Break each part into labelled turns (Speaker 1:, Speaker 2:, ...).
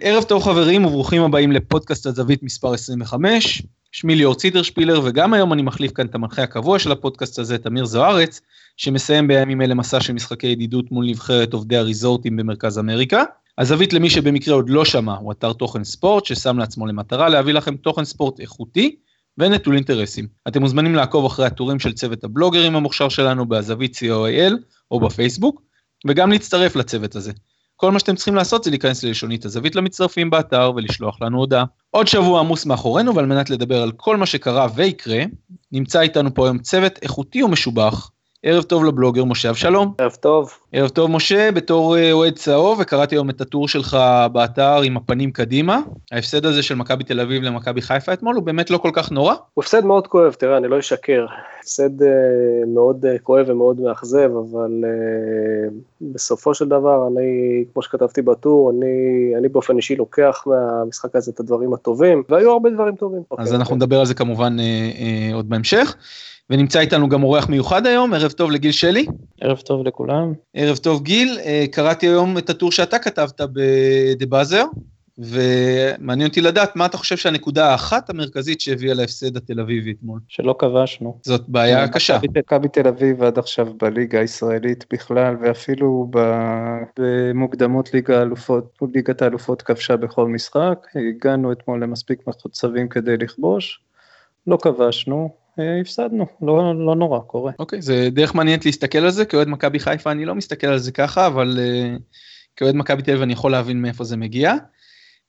Speaker 1: ערב טוב חברים וברוכים הבאים לפודקאסט הזווית מספר 25. שמי ליאור ציטרשפילר וגם היום אני מחליף כאן את המנחה הקבוע של הפודקאסט הזה, תמיר זוארץ, שמסיים בימים אלה מסע של משחקי ידידות מול נבחרת עובדי הריזורטים במרכז אמריקה. הזווית למי שבמקרה עוד לא שמע הוא אתר תוכן ספורט ששם לעצמו למטרה להביא לכם תוכן ספורט איכותי ונטול אינטרסים. אתם מוזמנים לעקוב אחרי הטורים של צוות הבלוגרים המוכשר שלנו בהזווית co.il או בפייסבוק, וגם להצטרף לצוות הזה. כל מה שאתם צריכים לעשות זה להיכנס ללשונית הזווית למצטרפים באתר ולשלוח לנו הודעה. עוד שבוע עמוס מאחורינו ועל מנת לדבר על כל מה שקרה ויקרה, נמצא איתנו פה היום צוות איכותי ומשובח ערב טוב לבלוגר משה אבשלום.
Speaker 2: ערב טוב.
Speaker 1: ערב טוב משה, בתור אה, אוהד צהוב, וקראתי היום את הטור שלך באתר עם הפנים קדימה. ההפסד הזה של מכבי תל אביב למכבי חיפה אתמול הוא באמת לא כל כך נורא.
Speaker 2: הוא הפסד מאוד כואב, תראה, אני לא אשקר. הפסד uh, מאוד uh, כואב ומאוד מאכזב, אבל uh, בסופו של דבר, אני, כמו שכתבתי בטור, אני, אני באופן אישי לוקח מהמשחק הזה את הדברים הטובים, והיו הרבה דברים טובים.
Speaker 1: אז okay, אנחנו okay. נדבר על זה כמובן uh, uh, עוד בהמשך. ונמצא איתנו גם אורח מיוחד היום, ערב טוב לגיל שלי.
Speaker 3: ערב טוב לכולם.
Speaker 1: ערב טוב גיל, אה, קראתי היום את הטור שאתה כתבת ב"דה באזר", ומעניין אותי לדעת מה אתה חושב שהנקודה האחת המרכזית שהביאה להפסד התל אביבי אתמול.
Speaker 3: שלא כבשנו.
Speaker 1: זאת בעיה קשה.
Speaker 3: מכבי תל אביב עד עכשיו בליגה הישראלית בכלל, ואפילו במוקדמות ליגה האלופות, ליגת האלופות כבשה בכל משחק, הגענו אתמול למספיק מצבים כדי לכבוש, לא כבשנו, הפסדנו, לא, לא נורא, קורה.
Speaker 1: אוקיי, okay, זה דרך מעניינת להסתכל על זה, כאוהד מכבי חיפה אני לא מסתכל על זה ככה, אבל uh, כאוהד מכבי תל אביב אני יכול להבין מאיפה זה מגיע.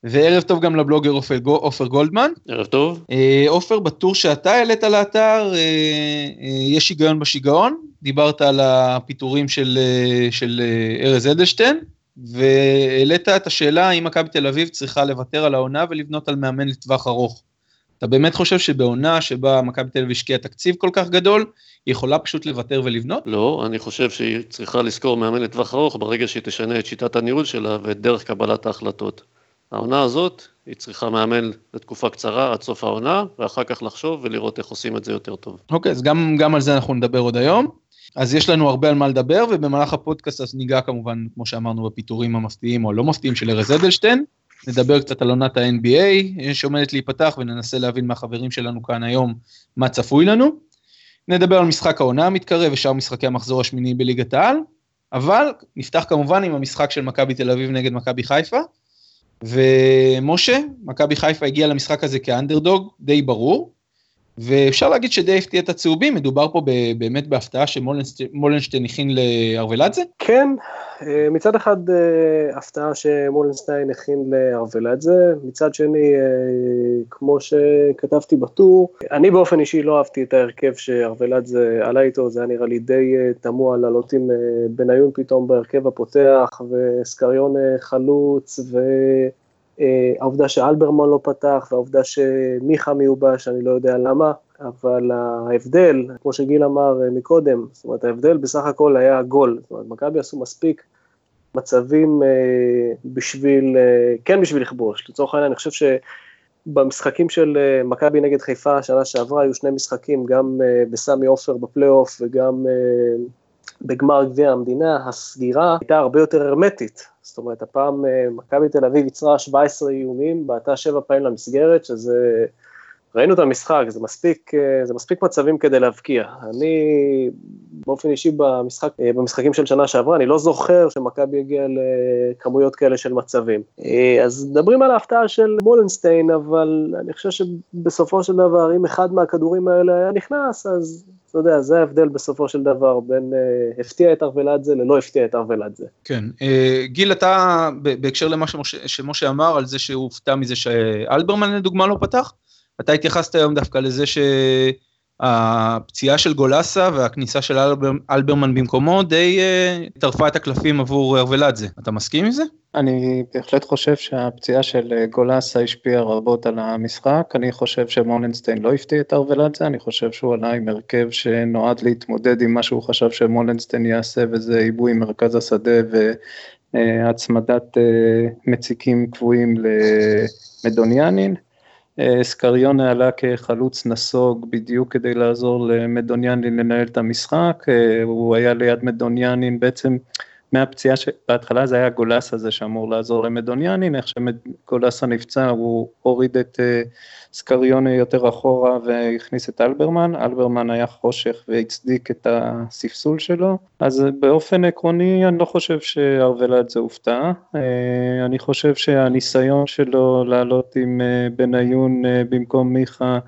Speaker 1: וערב טוב גם לבלוגר עופר גולדמן.
Speaker 4: ערב טוב.
Speaker 1: אה, עופר, uh, בטור שאתה העלית לאתר, uh, uh, יש היגיון בשיגעון, דיברת על הפיטורים של, uh, של uh, ארז אדלשטיין, והעלית את השאלה האם מכבי תל אביב צריכה לוותר על העונה ולבנות על מאמן לטווח ארוך. אתה באמת חושב שבעונה שבה מכבי תל אביב השקיעה תקציב כל כך גדול, היא יכולה פשוט לוותר ולבנות?
Speaker 4: לא, אני חושב שהיא צריכה לזכור מאמן לטווח ארוך ברגע שהיא תשנה את שיטת הניהול שלה ואת דרך קבלת ההחלטות. העונה הזאת, היא צריכה מאמן לתקופה קצרה עד סוף העונה, ואחר כך לחשוב ולראות איך עושים את זה יותר טוב.
Speaker 1: אוקיי, אז גם, גם על זה אנחנו נדבר עוד היום. אז יש לנו הרבה על מה לדבר, ובמהלך הפודקאסט אז ניגע כמובן, כמו שאמרנו, בפיטורים המפתיעים או לא מפתיעים של ארז אדלשטיין. נדבר קצת על עונת ה-NBA שעומדת להיפתח וננסה להבין מהחברים שלנו כאן היום מה צפוי לנו. נדבר על משחק העונה המתקרב ושאר משחקי המחזור השמיני בליגת העל, אבל נפתח כמובן עם המשחק של מכבי תל אביב נגד מכבי חיפה. ומשה, מכבי חיפה הגיע למשחק הזה כאנדרדוג די ברור, ואפשר להגיד שדי הפתיע את הצהובים, מדובר פה באמת בהפתעה שמולנשטיין הכין לארוולדזה?
Speaker 2: כן, אה, מצד אחד אה, הפתעה שמולנשטיין הכין לארוולדזה, מצד שני, אה, כמו שכתבתי בטור, אני באופן אישי לא אהבתי את ההרכב שארוולדזה עלה איתו, זה היה נראה לי די תמוה לעלות עם בניון פתאום בהרכב הפותח, וסקריון חלוץ, ו... אה, העובדה שאלברמן לא פתח והעובדה שמיכה מיובש, אני לא יודע למה, אבל ההבדל, כמו שגיל אמר אה, מקודם, זאת אומרת ההבדל בסך הכל היה גול, זאת אומרת מכבי עשו מספיק מצבים אה, בשביל, כן בשביל לכבוש, לצורך העניין אני חושב שבמשחקים של מכבי נגד חיפה שנה שעברה היו שני משחקים, גם בסמי עופר בפלייאוף וגם בגמר גביע המדינה, הסגירה הייתה הרבה יותר הרמטית, זאת אומרת, הפעם אה, מכבי תל אביב יצרה 17 איומים, בעטה 7 פעמים למסגרת, שזה... ראינו את המשחק, זה מספיק, אה, זה מספיק מצבים כדי להבקיע. אני באופן אישי במשחק, אה, במשחקים של שנה שעברה, אני לא זוכר שמכבי הגיע לכמויות כאלה של מצבים. אז מדברים על ההפתעה של מולנסטיין, אבל אני חושב שבסופו של דבר, אם אחד מהכדורים האלה היה נכנס, אז אתה יודע, זה ההבדל בסופו של דבר בין uh, הפתיע את ארוולדזה ללא הפתיע את ארוולדזה.
Speaker 1: כן. Uh, גיל, אתה, בהקשר למה שמשה, שמשה אמר, על זה שהוא הופתע מזה שאלברמן לדוגמה לא פתח, אתה התייחסת היום דווקא לזה ש... הפציעה של גולסה והכניסה של אלבר, אלברמן במקומו די uh, טרפה את הקלפים עבור ארוולדזה. אתה מסכים עם זה?
Speaker 3: אני בהחלט חושב שהפציעה של אה, גולסה השפיעה רבות על המשחק, אני חושב שמולנסטיין לא הפתיע את ארוולדזה, אני חושב שהוא עלה עם הרכב שנועד להתמודד עם מה שהוא חשב שמולנסטיין יעשה, וזה עיבוי מרכז השדה והצמדת אה, מציקים קבועים למדוניאנין. אה, סקריון עלה כחלוץ נסוג בדיוק כדי לעזור למדוניאנין לנהל את המשחק, הוא היה ליד מדוניאנין בעצם מהפציעה שבהתחלה זה היה גולסה זה שאמור לעזור למדוניאנין, איך שגולסה נפצע הוא הוריד את אה, סקריוני יותר אחורה והכניס את אלברמן, אלברמן היה חושך והצדיק את הספסול שלו, אז באופן עקרוני אני לא חושב שארוולדזה הופתע, אה, אני חושב שהניסיון שלו לעלות עם אה, בניון במקום מיכה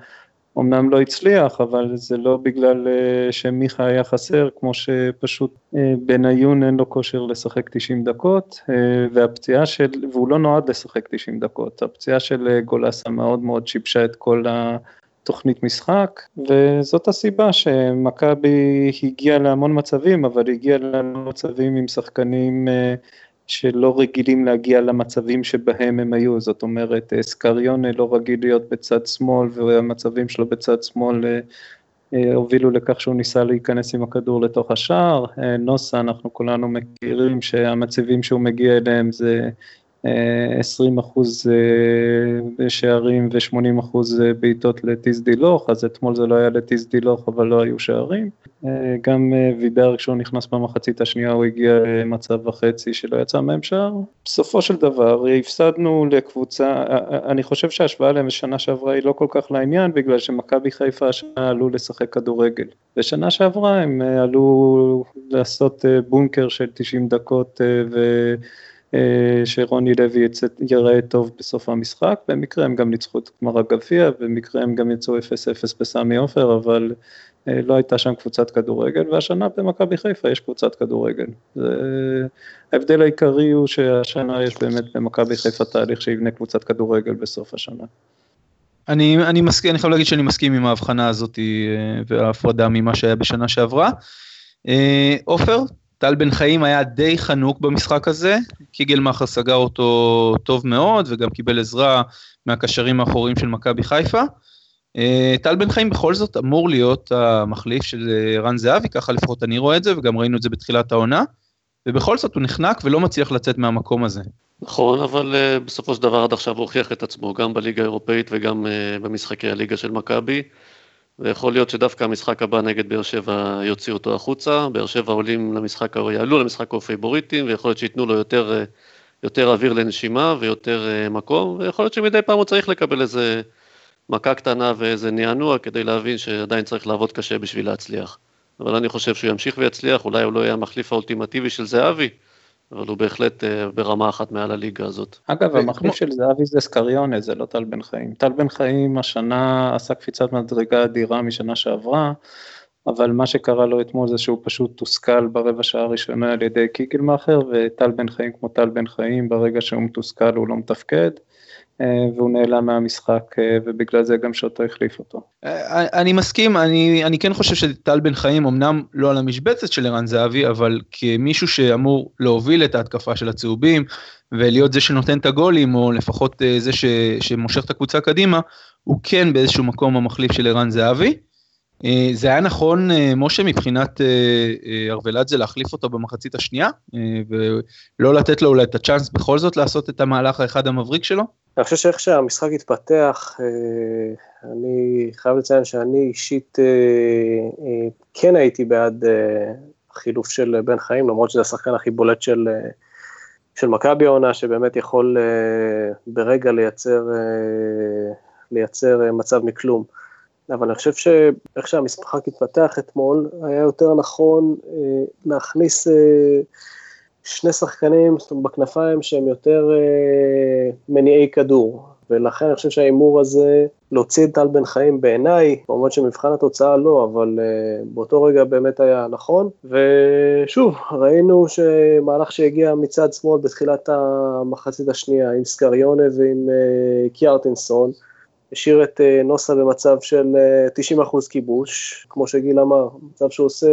Speaker 3: אמנם לא הצליח, אבל זה לא בגלל אה, שמיכה היה חסר, כמו שפשוט אה, בניון אין לו כושר לשחק 90 דקות, אה, והפציעה של, והוא לא נועד לשחק 90 דקות, הפציעה של גולסה מאוד מאוד שיבשה את כל התוכנית משחק, וזאת הסיבה שמכבי הגיעה להמון מצבים, אבל הגיעה להמון מצבים עם שחקנים שלא רגילים להגיע למצבים שבהם הם היו, זאת אומרת סקריונה לא רגיל להיות בצד שמאל והמצבים שלו בצד שמאל אה, אה, הובילו לכך שהוא ניסה להיכנס עם הכדור לתוך השער, אה, נוסה אנחנו כולנו מכירים שהמצבים שהוא מגיע אליהם זה 20 אחוז שערים ו-80 אחוז בעיטות לטיס דילוך, אז אתמול זה לא היה לטיס דילוך אבל לא היו שערים. גם וידר כשהוא נכנס במחצית השנייה הוא הגיע למצב וחצי שלא יצא מהם שער. בסופו של דבר הפסדנו לקבוצה, אני חושב שההשוואה להם בשנה שעברה היא לא כל כך לעניין בגלל שמכבי חיפה השנה עלו לשחק כדורגל. בשנה שעברה הם עלו לעשות בונקר של 90 דקות ו... אה, שרוני לוי ייראה טוב בסוף המשחק, במקרה הם גם ניצחו את גמר הגביע, במקרה הם גם יצאו 0-0 בסמי עופר, אבל אה, לא הייתה שם קבוצת כדורגל, והשנה במכבי חיפה יש קבוצת כדורגל. ההבדל העיקרי הוא שהשנה יש באמת במכבי חיפה תהליך שיבנה קבוצת כדורגל בסוף השנה.
Speaker 1: אני, אני מסכים, אני חייב להגיד שאני מסכים עם ההבחנה הזאת אה, וההפרדה ממה שהיה בשנה שעברה. עופר, טל בן חיים היה די חנוק במשחק הזה, קיגלמאכר סגר אותו טוב מאוד וגם קיבל עזרה מהקשרים האחוריים של מכבי חיפה. אה, טל בן חיים בכל זאת אמור להיות המחליף של אה, רן זהבי, ככה לפחות אני רואה את זה וגם ראינו את זה בתחילת העונה, ובכל זאת הוא נחנק ולא מצליח לצאת מהמקום הזה.
Speaker 4: נכון, אבל uh, בסופו של דבר עד עכשיו הוא הוכיח את עצמו גם בליגה האירופאית וגם במשחקי הליגה של מכבי. ויכול להיות שדווקא המשחק הבא נגד באר שבע יוציאו אותו החוצה, באר שבע עולים למשחק, יעלו למשחק הפייבוריטים, ויכול להיות שייתנו לו יותר, אה, יותר אוויר לנשימה ויותר אה, מקום, ויכול להיות שמדי פעם הוא צריך לקבל איזה מכה קטנה ואיזה נענוע כדי להבין שעדיין צריך לעבוד קשה בשביל להצליח. אבל אני חושב שהוא ימשיך ויצליח, אולי הוא לא יהיה המחליף האולטימטיבי של זהבי, אבל הוא בהחלט אה, ברמה אחת מעל הליגה הזאת.
Speaker 3: אגב, המחליף של זהבי זה סקריונה, זה לא טל בן חיים. טל בן חיים השנה עשה קפיצת מדרגה אדירה משנה שעברה, אבל מה שקרה לו אתמול זה שהוא פשוט תוסכל ברבע שעה הראשונה על ידי קיגלמאכר, וטל בן חיים כמו טל בן חיים, ברגע שהוא מתוסכל הוא לא מתפקד. אה, והוא נעלם מהמשחק אה, ובגלל זה גם שוטו החליף אותו.
Speaker 1: אה, אני מסכים, אני, אני כן חושב שטל בן חיים אמנם לא על המשבצת של ערן זהבי, אבל כמישהו שאמור להוביל את ההתקפה של הצהובים ולהיות זה שנותן את הגולים, או לפחות זה ש, שמושך את הקבוצה קדימה, הוא כן באיזשהו מקום המחליף של ערן זהבי. זה היה נכון, משה, מבחינת ארוולדזה להחליף אותו במחצית השנייה, ולא לתת לו אולי את הצ'אנס בכל זאת לעשות את המהלך האחד המבריק שלו?
Speaker 2: אני חושב שאיך שהמשחק התפתח, אה, אני חייב לציין שאני אישית אה, אה, כן הייתי בעד החילוף של בן חיים, למרות שזה השחקן הכי בולט של, של מכבי העונה, שבאמת יכול ברגע לייצר, לייצר מצב מכלום. אבל אני חושב שאיך שהמשחק התפתח אתמול, היה יותר נכון להכניס שני שחקנים בכנפיים שהם יותר אה, מניעי כדור, ולכן אני חושב שההימור הזה, להוציא את טל בן חיים בעיניי, כמובן שמבחן התוצאה לא, אבל uh, באותו רגע באמת היה נכון. ושוב, ראינו שמהלך שהגיע מצד שמאל בתחילת המחצית השנייה, עם סקריונה ועם uh, קיארטנסון, השאיר את אה, נוסה במצב של 90 אה, אחוז כיבוש, כמו שגיל אמר, מצב שהוא עושה,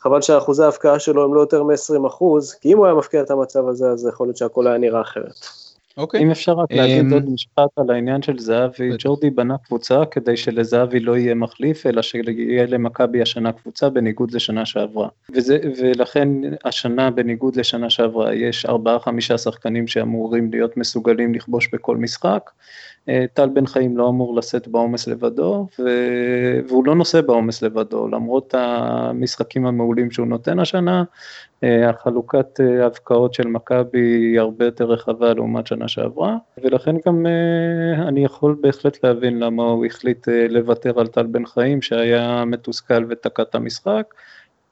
Speaker 2: חבל שאחוזי ההפקעה שלו הם לא יותר מ-20 אחוז, כי אם הוא היה מפקיע את המצב הזה, אז יכול להיות שהכל היה נראה אחרת.
Speaker 3: אוקיי. אם אפשר רק להגיד אמ, עוד משפט על העניין של זהבי, ג'ורדי בנה קבוצה כדי שלזהבי לא יהיה מחליף, אלא שיהיה למכבי השנה קבוצה בניגוד לשנה שעברה. וזה, ולכן השנה בניגוד לשנה שעברה יש ארבעה חמישה שחקנים שאמורים להיות מסוגלים לכבוש בכל משחק. אה, טל בן חיים לא אמור לשאת בעומס לבדו, ו... והוא לא נושא בעומס לבדו, למרות המשחקים המעולים שהוא נותן השנה, החלוקת הבקעות של מכבי היא הרבה יותר רחבה לעומת שנה שעברה, ולכן גם אני יכול בהחלט להבין למה הוא החליט לוותר על טל בן חיים שהיה מתוסכל ותקע את המשחק.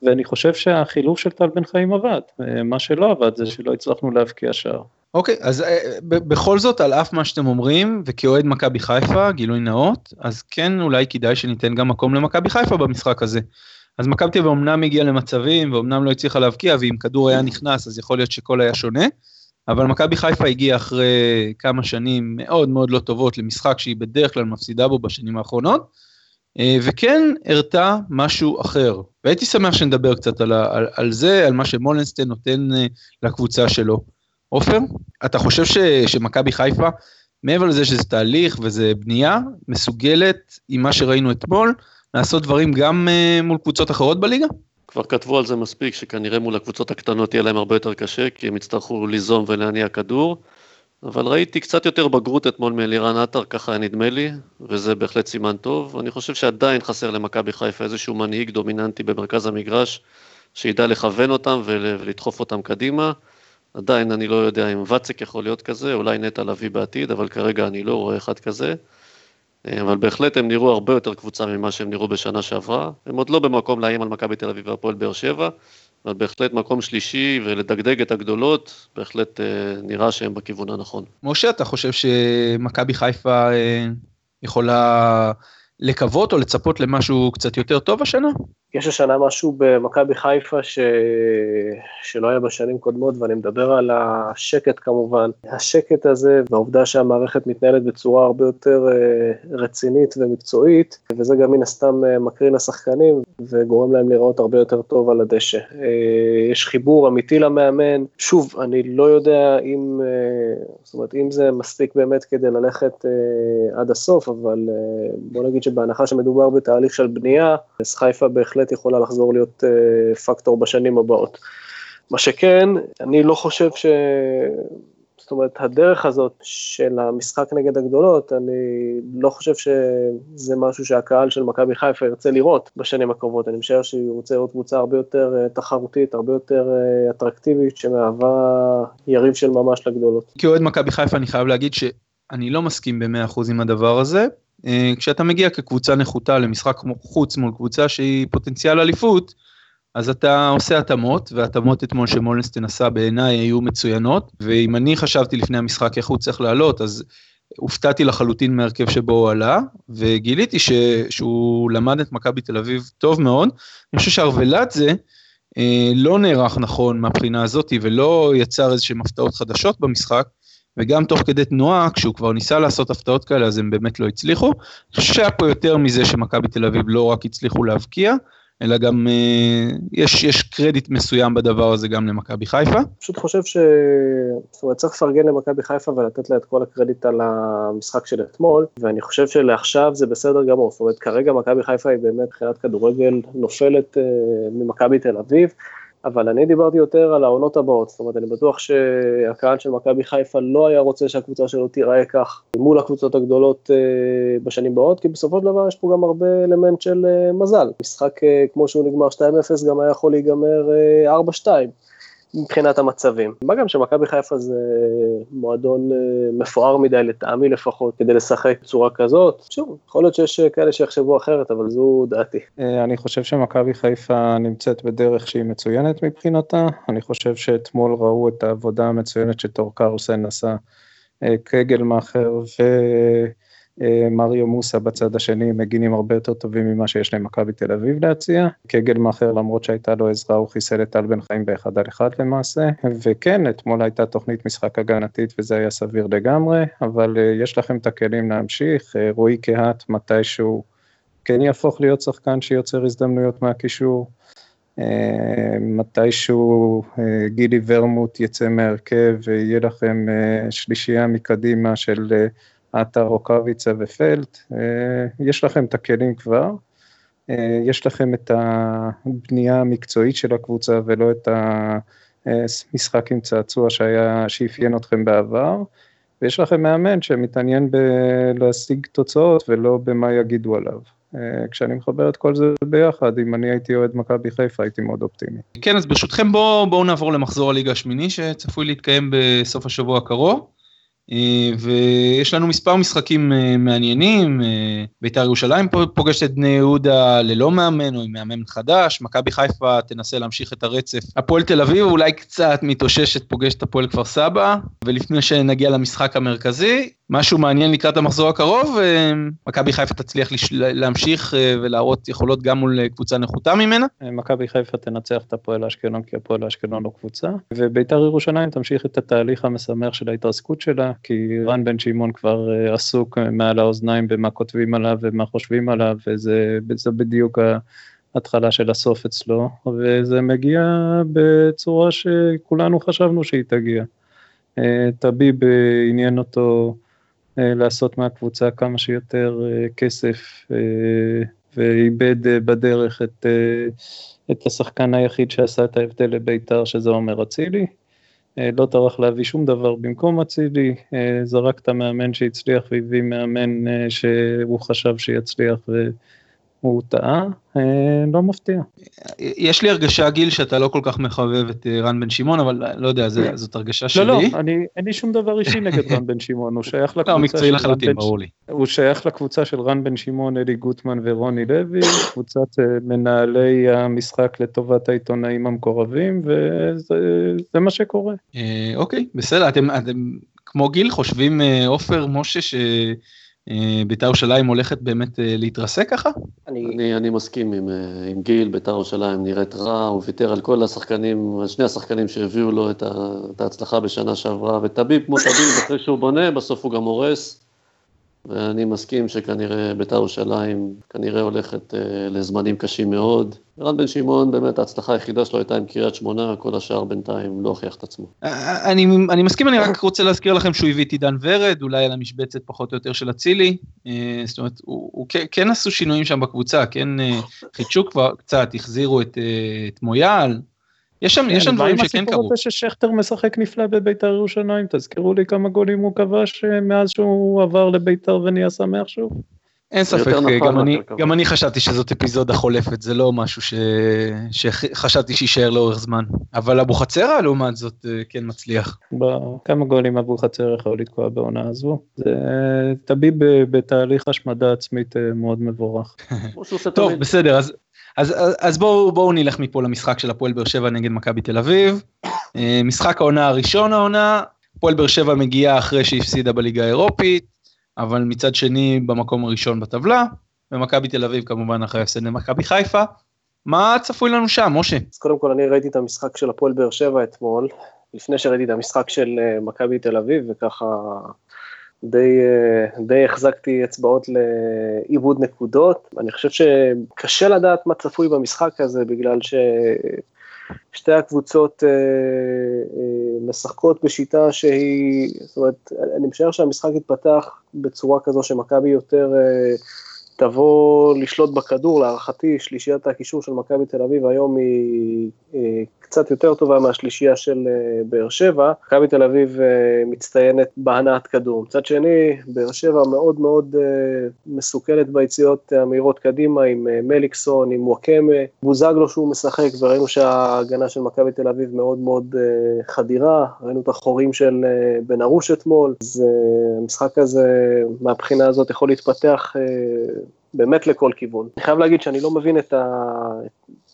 Speaker 3: ואני חושב שהחילוף של טל בן חיים עבד, מה שלא עבד זה שלא הצלחנו להבקיע שער.
Speaker 1: אוקיי, אז uh, בכל זאת, על אף מה שאתם אומרים, וכאוהד מכבי חיפה, גילוי נאות, אז כן אולי כדאי שניתן גם מקום למכבי חיפה במשחק הזה. אז מכבי תל אביב אמנם הגיעה למצבים, ואומנם לא הצליחה להבקיע, ואם כדור היה נכנס, אז יכול להיות שכל היה שונה, אבל מכבי חיפה הגיעה אחרי כמה שנים מאוד מאוד לא טובות למשחק שהיא בדרך כלל מפסידה בו בשנים האחרונות, אה, וכן הראתה משהו אחר. והייתי שמח שנדבר קצת על, על, על זה, על מה שמולנסטיין נותן אה, לקבוצה שלו. עופר, אתה חושב ש, שמכבי חיפה, מעבר לזה שזה תהליך וזה בנייה, מסוגלת, עם מה שראינו אתמול, לעשות דברים גם uh, מול קבוצות אחרות בליגה?
Speaker 4: כבר כתבו על זה מספיק, שכנראה מול הקבוצות הקטנות יהיה להם הרבה יותר קשה, כי הם יצטרכו ליזום ולהניע כדור. אבל ראיתי קצת יותר בגרות אתמול מאלירן עטר, ככה נדמה לי, וזה בהחלט סימן טוב. אני חושב שעדיין חסר למכבי חיפה איזשהו מנהיג דומיננטי במרכז המגרש, שידע לכוון אותם ולדחוף אותם קדימה. עדיין אני לא יודע אם ואצק יכול להיות כזה, אולי נטע לביא בעתיד, אבל כרגע אני לא רואה אחד כזה. אבל בהחלט הם נראו הרבה יותר קבוצה ממה שהם נראו בשנה שעברה. הם עוד לא במקום לאיים על מכבי תל אביב והפועל באר שבע, אבל בהחלט מקום שלישי ולדגדג את הגדולות, בהחלט אה, נראה שהם בכיוון הנכון.
Speaker 1: משה, אתה חושב שמכבי חיפה אה, יכולה לקוות או לצפות למשהו קצת יותר טוב השנה?
Speaker 2: יש השנה משהו במכבי חיפה ש... שלא היה בשנים קודמות, ואני מדבר על השקט כמובן. השקט הזה והעובדה שהמערכת מתנהלת בצורה הרבה יותר אה, רצינית ומקצועית, וזה גם מן הסתם אה, מקרין לשחקנים וגורם להם להיראות הרבה יותר טוב על הדשא. אה, יש חיבור אמיתי למאמן. שוב, אני לא יודע אם, זאת אומרת, אם זה מספיק באמת כדי ללכת עד הסוף, אבל בוא נגיד שבהנחה שמדובר בתהליך של בנייה, אז חיפה בהחלט יכולה לחזור להיות uh, פקטור בשנים הבאות. מה שכן, אני לא חושב ש... זאת אומרת, הדרך הזאת של המשחק נגד הגדולות, אני לא חושב שזה משהו שהקהל של מכבי חיפה ירצה לראות בשנים הקרובות. אני משער שהוא רוצה לראות קבוצה הרבה יותר uh, תחרותית, הרבה יותר uh, אטרקטיבית, שמהווה יריב של ממש לגדולות.
Speaker 1: כאוהד מכבי חיפה אני חייב להגיד שאני לא מסכים ב-100% עם הדבר הזה. אה, כשאתה מגיע כקבוצה נחותה למשחק חוץ מול קבוצה שהיא פוטנציאל אליפות, אז אתה עושה התאמות, והתאמות אתמול שמולנסטיין עשה בעיניי היו מצוינות, ואם אני חשבתי לפני המשחק איך הוא צריך לעלות, אז הופתעתי לחלוטין מהרכב שבו הוא עלה, וגיליתי ש... שהוא למד את מכבי תל אביב טוב מאוד. אני חושב שארוולדזה אה, לא נערך נכון מהבחינה הזאת, ולא יצר איזשהם הפתעות חדשות במשחק, וגם תוך כדי תנועה, כשהוא כבר ניסה לעשות הפתעות כאלה, אז הם באמת לא הצליחו. אני חושב שהיה פה יותר מזה שמכבי תל אביב לא רק הצליחו להבקיע, אלא גם אה, יש, יש קרדיט מסוים בדבר הזה גם למכבי חיפה.
Speaker 2: פשוט חושב ש... זאת אומרת, צריך לפרגן למכבי חיפה ולתת לה את כל הקרדיט על המשחק של אתמול, ואני חושב שלעכשיו זה בסדר גמור. זאת אומרת, כרגע מכבי חיפה היא באמת מבחינת כדורגל נופלת אה, ממכבי תל אביב. אבל אני דיברתי יותר על העונות הבאות, זאת אומרת, אני בטוח שהקהל של מכבי חיפה לא היה רוצה שהקבוצה שלו תיראה כך מול הקבוצות הגדולות אה, בשנים הבאות, כי בסופו של דבר יש פה גם הרבה אלמנט של אה, מזל. משחק אה, כמו שהוא נגמר 2-0 גם היה יכול להיגמר 4-2. מבחינת המצבים. מה גם שמכבי חיפה זה מועדון אה, מפואר מדי לטעמי לפחות כדי לשחק בצורה כזאת. שוב, יכול להיות שיש כאלה שיחשבו אחרת, אבל זו דעתי.
Speaker 3: אה, אני חושב שמכבי חיפה נמצאת בדרך שהיא מצוינת מבחינתה. אני חושב שאתמול ראו את העבודה המצוינת שטור קרלסן עשה אה, קגלמאכר ו... אה, מריו מוסה בצד השני מגינים הרבה יותר טובים ממה שיש למכבי תל אביב להציע. קגלמאכר למרות שהייתה לו עזרה הוא חיסל את טל בן חיים באחד על אחד למעשה. וכן אתמול הייתה תוכנית משחק הגנתית וזה היה סביר לגמרי אבל אה, יש לכם את הכלים להמשיך. אה, רועי קהת מתישהו כן יהפוך להיות שחקן שיוצר הזדמנויות מהקישור. מתישהו גילי ורמוט יצא מהרכב ויהיה לכם שלישייה מקדימה של עטר, רוקאביצה ופלט, אה, יש לכם את הכלים כבר, אה, יש לכם את הבנייה המקצועית של הקבוצה ולא את המשחק עם צעצוע שהיה, שאפיין אתכם בעבר, ויש לכם מאמן שמתעניין בלהשיג תוצאות ולא במה יגידו עליו. כשאני מחבר את כל זה ביחד, אם אני הייתי אוהד מכבי חיפה הייתי מאוד אופטימי.
Speaker 1: כן, אז ברשותכם בואו בוא נעבור למחזור הליגה השמיני שצפוי להתקיים בסוף השבוע הקרוב. אה, ויש לנו מספר משחקים אה, מעניינים, אה, בית"ר ירושלים פוגשת את בני יהודה ללא מאמן או עם מאמן חדש, מכבי חיפה תנסה להמשיך את הרצף, הפועל תל אביב אולי קצת מתאוששת פוגשת הפועל כפר סבא, ולפני שנגיע למשחק המרכזי, משהו מעניין לקראת המחזור הקרוב, מכבי חיפה תצליח להמשיך ולהראות יכולות גם מול קבוצה נחותה ממנה.
Speaker 3: מכבי חיפה תנצח את הפועל אשקלון כי הפועל אשקלון לא קבוצה, ובית"ר ירושלים תמשיך את התהליך המשמח של ההתרסקות שלה, כי רן בן שמעון כבר אה, עסוק אה, מעל האוזניים במה כותבים עליו ומה חושבים עליו, וזה בדיוק ההתחלה של הסוף אצלו, וזה מגיע בצורה שכולנו חשבנו שהיא תגיע. אה, טביב עניין אותו לעשות מהקבוצה כמה שיותר כסף, ואיבד בדרך את, את השחקן היחיד שעשה את ההבדל לבית"ר, שזה עומר אצילי. אה, לא טרח להביא שום דבר במקום אצילי, אה, זרק את המאמן שהצליח והביא מאמן אה, שהוא חשב שיצליח והוא טעה, לא מפתיע.
Speaker 1: יש לי הרגשה, גיל, שאתה לא כל כך מחבב את רן בן שמעון, אבל לא יודע, זאת הרגשה שלי.
Speaker 3: לא, לא, אני, אין לי שום דבר אישי נגד רן בן שמעון, הוא שייך לא, לקבוצה...
Speaker 1: לא, מקצועי לחלוטין, ברור לי.
Speaker 3: הוא שייך לקבוצה של רן בן שמעון, אלי גוטמן ורוני לוי, קבוצת מנהלי המשחק לטובת העיתונאים המקורבים, וזה מה שקורה.
Speaker 1: אוקיי, בסדר, אתם כמו גיל חושבים, עופר, משה, ש... אה, בית"ר ירושלים הולכת באמת אה, להתרסק ככה?
Speaker 4: אני, אני, אני מסכים עם, אה, עם גיל, בית"ר ירושלים נראית רע, הוא ויתר על כל השחקנים, על שני השחקנים שהביאו לו את, ה, את ההצלחה בשנה שעברה, וטביב כמו טביב, אחרי שהוא בונה, בסוף הוא גם הורס. ואני מסכים שכנראה בית"ר ירושלים כנראה הולכת אה, לזמנים קשים מאוד. רן בן שמעון, באמת ההצלחה היחידה שלו הייתה עם קריית שמונה, כל השאר בינתיים לא הוכיח את עצמו.
Speaker 1: אה, אני, אני מסכים, אני רק רוצה להזכיר לכם שהוא הביא את עידן ורד, אולי על המשבצת פחות או יותר של אצילי. אה, זאת אומרת, הוא, הוא כן, כן עשו שינויים שם בקבוצה, כן אה, חידשו כבר קצת, החזירו את, אה, את מויאל, יש שם, יש שם דברים שכן קרו. מה עם הסיפור
Speaker 3: הזה ששכטר משחק נפלא בביתר ירושלים? תזכרו לי כמה גולים הוא כבש אה, מאז שהוא עבר לביתר ונהיה שמח שוב.
Speaker 1: אין ספק, גם אני, גם אני חשבתי שזאת אפיזודה חולפת, זה לא משהו ש... שחשבתי שיישאר לאורך זמן. אבל אבוחצירא לעומת זאת אה, כן מצליח.
Speaker 3: כמה גולים אבוחצירא יכול לתקוע בעונה הזו? זה תביא בתהליך השמדה עצמית אה, מאוד מבורך.
Speaker 1: טוב, בסדר, אז אז, אז בואו בוא נלך מפה למשחק של הפועל באר שבע נגד מכבי תל אביב. אה, משחק העונה הראשון העונה, הפועל באר שבע מגיעה אחרי שהפסידה בליגה האירופית, אבל מצד שני במקום הראשון בטבלה, ומכבי תל אביב כמובן אחרי הפסד למכבי חיפה. מה צפוי לנו שם, משה?
Speaker 2: אז קודם כל אני ראיתי את המשחק של הפועל באר שבע אתמול, לפני שראיתי את המשחק של אה, מכבי תל אביב, וככה די, אה, די החזקתי אצבעות לעיבוד נקודות. אני חושב שקשה לדעת מה צפוי במשחק הזה, בגלל ששתי הקבוצות אה, אה, משחקות בשיטה שהיא, זאת אומרת, אני משער שהמשחק יתפתח בצורה כזו שמכבי יותר תבוא לשלוט בכדור, להערכתי שלישיית הקישור של מכבי תל אביב היום היא קצת יותר טובה מהשלישייה של אה, באר שבע. מכבי תל אביב אה, מצטיינת בהנעת כדור. מצד שני, באר שבע מאוד מאוד אה, מסוכנת ביציאות המהירות קדימה עם מליקסון, עם וואקמה, בוזגלו שהוא משחק, וראינו שההגנה של מכבי תל אביב מאוד מאוד חדירה, ראינו את החורים של בן ארוש אתמול, אז המשחק הזה מהבחינה הזאת יכול להתפתח באמת לכל כיוון. אני חייב להגיד שאני לא מבין את ה...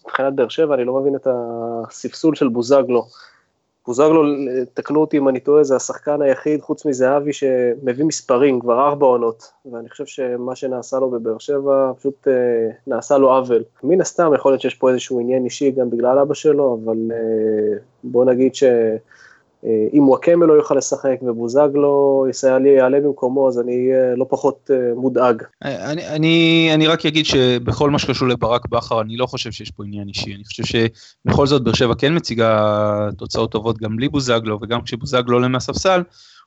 Speaker 2: מבחינת באר שבע, אני לא מבין את הספסול של בוזגלו. בוזגלו, תקנו אותי אם אני טועה, זה השחקן היחיד, חוץ מזהבי, שמביא מספרים, כבר ארבע עונות, ואני חושב שמה שנעשה לו בבאר שבע, פשוט אה, נעשה לו עוול. מן הסתם, יכול להיות שיש פה איזשהו עניין אישי גם בגלל אבא שלו, אבל אה, בוא נגיד ש... אה, אם וואקמה לא יוכל לשחק ובוזגלו יעלה, יעלה במקומו, אז אני אהיה לא פחות אה, מודאג.
Speaker 1: אני, אני, אני רק אגיד שבכל מה שקשור לברק בכר, אני לא חושב שיש פה עניין אישי. אני חושב שבכל זאת באר שבע כן מציגה תוצאות טובות גם בלי בוזגלו, וגם כשבוזגלו עולה מהספסל,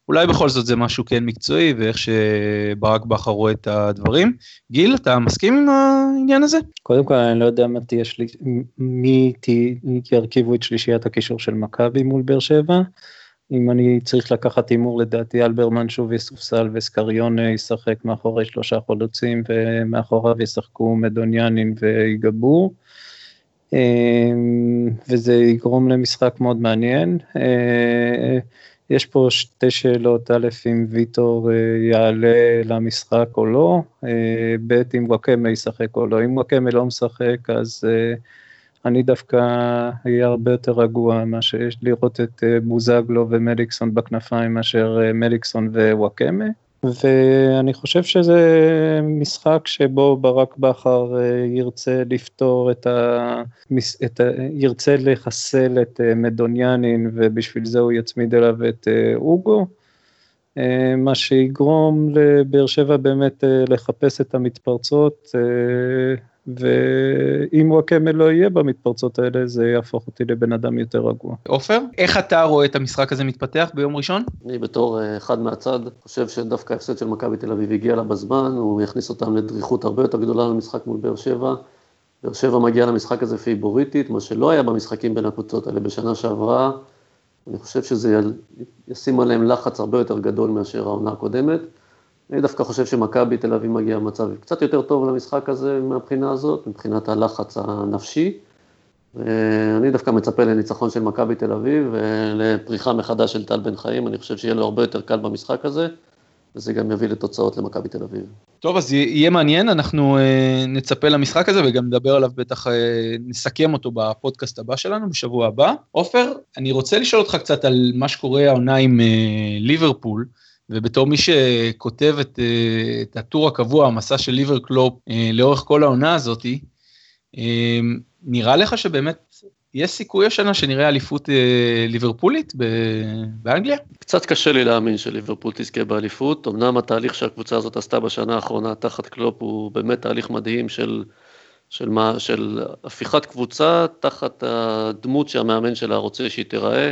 Speaker 1: אולי בכל זאת זה משהו כן מקצועי, ואיך שברק בכר רואה את הדברים. גיל, אתה מסכים עם העניין הזה?
Speaker 3: קודם כל, אני לא יודע מה תהיה שלי... מי ירכיבו את שלישיית הקישור של מכבי מול באר שבע, אם אני צריך לקחת הימור, לדעתי אלברמן שוב יסופסל וסקריון ישחק מאחורי שלושה חלוצים, ומאחוריו ישחקו מדוניאנין ויגבור. וזה יגרום למשחק מאוד מעניין. יש פה שתי שאלות, א', אם ויטור יעלה למשחק או לא, ב', אם וואקמה ישחק או לא. אם וואקמה לא משחק, אז אני דווקא אהיה הרבה יותר רגוע מאשר לראות את אה, בוזגלו ומליקסון בכנפיים מאשר אה, מליקסון ווואקמה. ואני חושב שזה משחק שבו ברק בכר אה, ירצה לפתור את ה... את ה... ירצה לחסל את מדוניאנין ובשביל זה הוא יצמיד אליו את אוגו. מה שיגרום לבאר שבע באמת לחפש את המתפרצות ואם וואקמה לא יהיה במתפרצות האלה, זה יהפוך אותי לבן אדם יותר רגוע.
Speaker 1: עופר, איך אתה רואה את המשחק הזה מתפתח ביום ראשון?
Speaker 4: אני בתור אה, אחד מהצד, חושב שדווקא ההפסד של מכבי תל אביב הגיע לה בזמן, הוא יכניס אותם לדריכות הרבה יותר גדולה למשחק מול באר שבע. באר שבע מגיע למשחק הזה פיבוריטית, מה שלא היה במשחקים בין הקבוצות האלה בשנה שעברה. אני חושב שזה ישים עליהם לחץ הרבה יותר גדול מאשר העונה הקודמת. אני דווקא חושב שמכבי תל אביב מגיע במצב קצת יותר טוב למשחק הזה מהבחינה הזאת, מבחינת הלחץ הנפשי. ואני דווקא מצפה לניצחון של מכבי תל אביב ולפריחה מחדש של טל בן חיים, אני חושב שיהיה לו הרבה יותר קל במשחק הזה, וזה גם יביא לתוצאות למכבי תל אביב.
Speaker 1: טוב, אז יהיה מעניין, אנחנו אה, נצפה למשחק הזה וגם נדבר עליו בטח, אה, נסכם אותו בפודקאסט הבא שלנו בשבוע הבא. עופר, אני רוצה לשאול אותך קצת על מה שקורה העונה עם אה, ליברפול. ובתור מי שכותב את, אה, את הטור הקבוע, המסע של ליברקלופ אה, לאורך כל העונה הזאתי, אה, נראה לך שבאמת יש סיכוי השנה שנראה אליפות ליברפולית באנגליה?
Speaker 4: קצת קשה לי להאמין שליברפול תזכה באליפות, אמנם התהליך שהקבוצה הזאת עשתה בשנה האחרונה תחת קלופ הוא באמת תהליך מדהים של, של, מה, של הפיכת קבוצה תחת הדמות שהמאמן שלה רוצה שהיא תיראה.